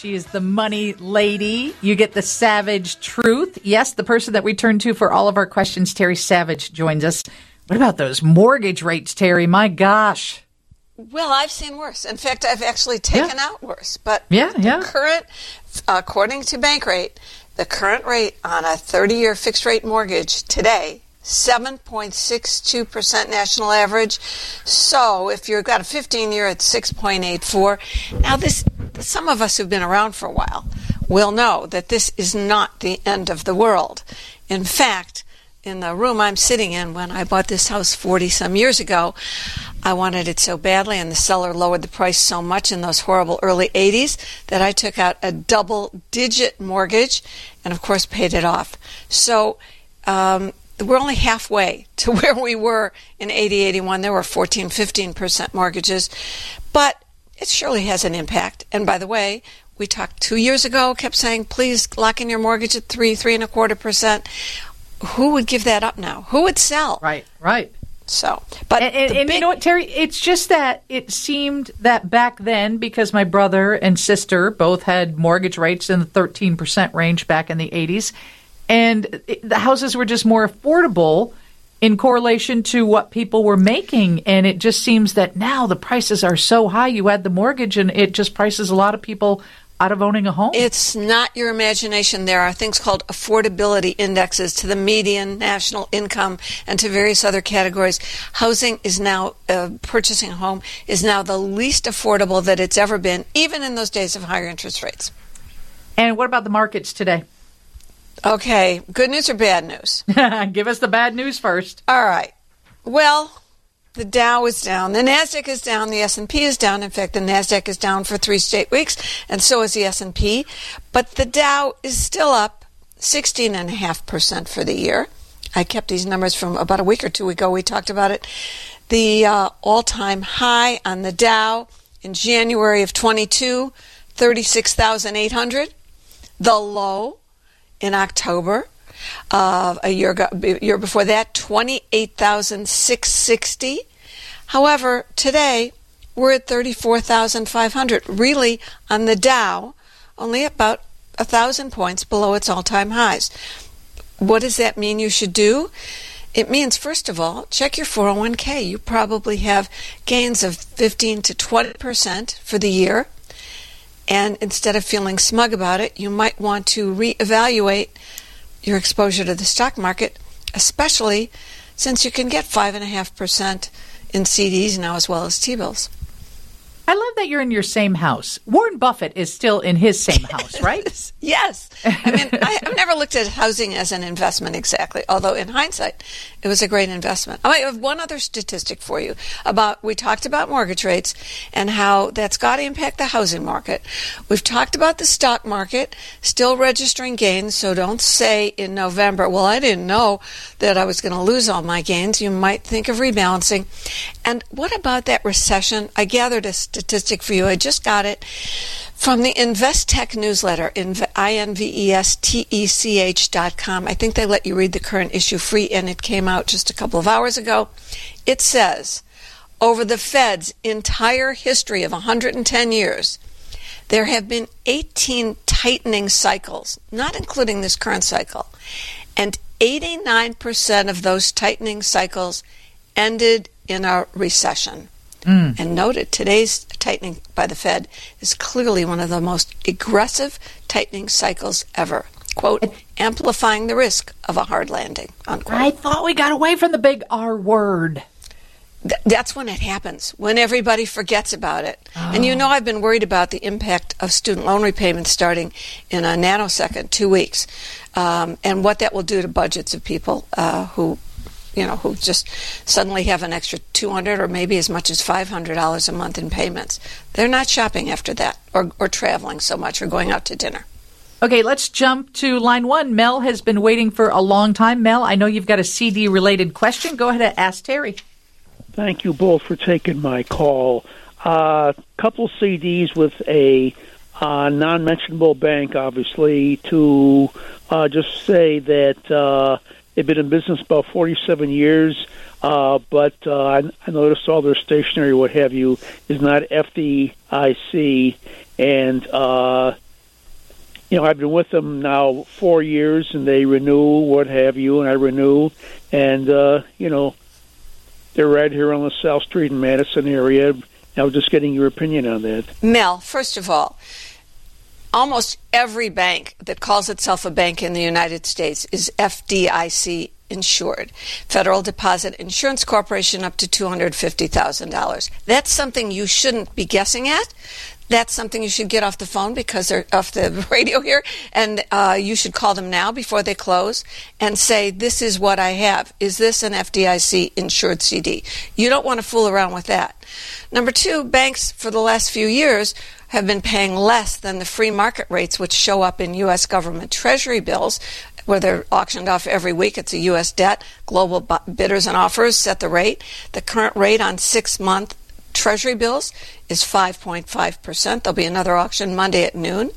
She is the money lady. You get the savage truth. Yes, the person that we turn to for all of our questions, Terry Savage, joins us. What about those mortgage rates, Terry? My gosh. Well, I've seen worse. In fact, I've actually taken yeah. out worse. But yeah, yeah. current, according to Bankrate, the current rate on a 30 year fixed rate mortgage today 7.62% national average. So if you've got a 15 year at 6.84. Now this some of us who've been around for a while will know that this is not the end of the world. In fact, in the room I'm sitting in when I bought this house 40 some years ago, I wanted it so badly, and the seller lowered the price so much in those horrible early 80s that I took out a double digit mortgage and, of course, paid it off. So, um, we're only halfway to where we were in 80 81 there were 14 15% mortgages but it surely has an impact. And by the way we talked two years ago kept saying please lock in your mortgage at three three and a quarter percent. Who would give that up now? Who would sell? Right right. So, but and, and, and big... you know what, Terry? It's just that it seemed that back then, because my brother and sister both had mortgage rates in the thirteen percent range back in the eighties, and the houses were just more affordable in correlation to what people were making. And it just seems that now the prices are so high. You add the mortgage and it just prices a lot of people out of owning a home. It's not your imagination. There are things called affordability indexes to the median national income and to various other categories. Housing is now uh, purchasing a home is now the least affordable that it's ever been even in those days of higher interest rates. And what about the markets today Okay, good news or bad news? Give us the bad news first. All right. Well, the Dow is down, the Nasdaq is down, the S&P is down. In fact, the Nasdaq is down for 3 straight weeks, and so is the S&P, but the Dow is still up 16.5% for the year. I kept these numbers from about a week or two ago. We talked about it. The uh, all-time high on the Dow in January of 22, 36,800. The low in October. of a year ago, year before that, twenty eight thousand six sixty. However, today we're at thirty four thousand five hundred. Really, on the Dow, only about a thousand points below its all time highs. What does that mean? You should do. It means, first of all, check your 401k. You probably have gains of 15 to 20% for the year. And instead of feeling smug about it, you might want to reevaluate your exposure to the stock market, especially since you can get 5.5% in CDs now as well as T bills. I love that you're in your same house. Warren Buffett is still in his same house, right? yes. I mean, I, have never looked at housing as an investment exactly, although in hindsight, it was a great investment. Oh, I have one other statistic for you about we talked about mortgage rates and how that's got to impact the housing market. We've talked about the stock market still registering gains, so don't say in November, well, I didn't know that I was going to lose all my gains. You might think of rebalancing. And what about that recession? I gathered a statistic statistic for you. I just got it from the Investech newsletter, I-N-V-E-S-T-E-C-H dot com. I think they let you read the current issue free, and it came out just a couple of hours ago. It says, over the Fed's entire history of 110 years, there have been 18 tightening cycles, not including this current cycle, and 89% of those tightening cycles ended in a recession. Mm. And noted today's tightening by the Fed is clearly one of the most aggressive tightening cycles ever. Quote, amplifying the risk of a hard landing. Unquote. I thought we got away from the big R word. Th- that's when it happens, when everybody forgets about it. Oh. And you know, I've been worried about the impact of student loan repayments starting in a nanosecond, two weeks, um, and what that will do to budgets of people uh, who you know, who just suddenly have an extra 200 or maybe as much as $500 a month in payments. They're not shopping after that or, or traveling so much or going out to dinner. Okay, let's jump to line one. Mel has been waiting for a long time. Mel, I know you've got a CD related question. Go ahead and ask Terry. Thank you both for taking my call. A uh, couple CDs with a uh, non mentionable bank, obviously, to uh, just say that uh, They've been in business about 47 years, uh, but uh, I, noticed all their stationery, what have you, is not FDIC, and uh, you know, I've been with them now four years, and they renew, what have you, and I renew, and uh, you know, they're right here on the South Street in Madison area. I was just getting your opinion on that. Mel, first of all, almost every bank that calls itself a bank in the United States is FDIC insured. Federal Deposit Insurance Corporation up to $250,000. That's something you shouldn't be guessing at. That's something you should get off the phone because they're off the radio here, and uh, you should call them now before they close and say, "This is what I have. Is this an FDIC insured CD?" You don't want to fool around with that. Number two, banks for the last few years have been paying less than the free market rates, which show up in U.S. government treasury bills, where they're auctioned off every week. It's a U.S. debt. Global bidders and offers set the rate. The current rate on six month Treasury bills is 5.5%. There'll be another auction Monday at noon.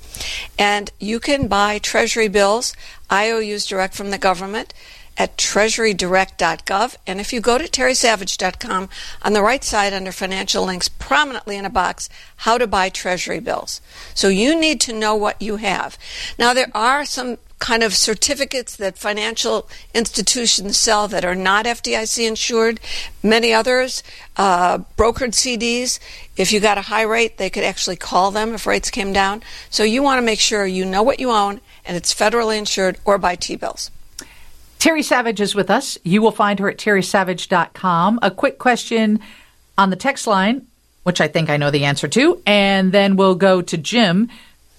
And you can buy Treasury bills, IOUs direct from the government, at treasurydirect.gov. And if you go to terrysavage.com, on the right side under financial links, prominently in a box, how to buy Treasury bills. So you need to know what you have. Now, there are some kind of certificates that financial institutions sell that are not FDIC insured. Many others, uh, brokered CDs, if you got a high rate, they could actually call them if rates came down. So you want to make sure you know what you own and it's federally insured or buy T bills. Terry Savage is with us. You will find her at terrysavage.com. A quick question on the text line, which I think I know the answer to, and then we'll go to Jim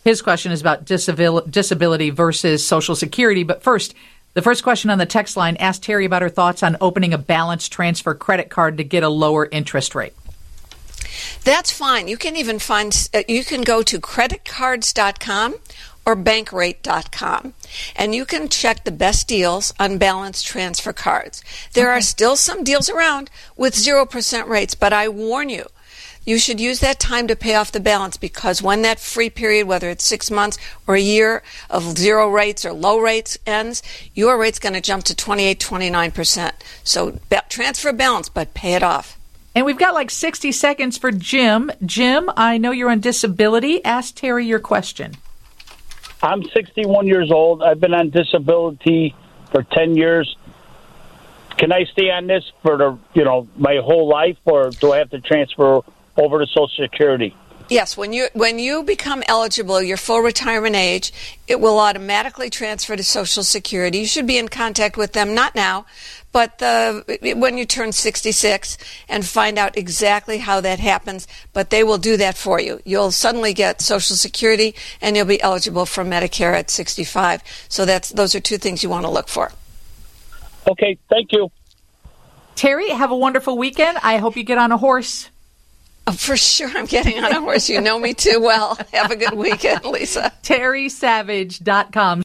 his question is about disability versus Social Security. But first, the first question on the text line asked Terry about her thoughts on opening a balance transfer credit card to get a lower interest rate. That's fine. You can even find, uh, you can go to creditcards.com or bankrate.com and you can check the best deals on balance transfer cards. There okay. are still some deals around with 0% rates, but I warn you, you should use that time to pay off the balance because when that free period, whether it's six months or a year of zero rates or low rates ends, your rate's going to jump to 28, 29%. So transfer balance, but pay it off. And we've got like 60 seconds for Jim. Jim, I know you're on disability. Ask Terry your question. I'm 61 years old. I've been on disability for 10 years. Can I stay on this for the, you know, my whole life or do I have to transfer over to Social Security. Yes, when you when you become eligible, your full retirement age, it will automatically transfer to Social Security. You should be in contact with them not now, but the, when you turn 66 and find out exactly how that happens. But they will do that for you. You'll suddenly get Social Security and you'll be eligible for Medicare at 65. So that's those are two things you want to look for. Okay, thank you. Terry, have a wonderful weekend. I hope you get on a horse. Oh, for sure, I'm getting on a horse. You know me too well. Have a good weekend, Lisa. TerrySavage.com.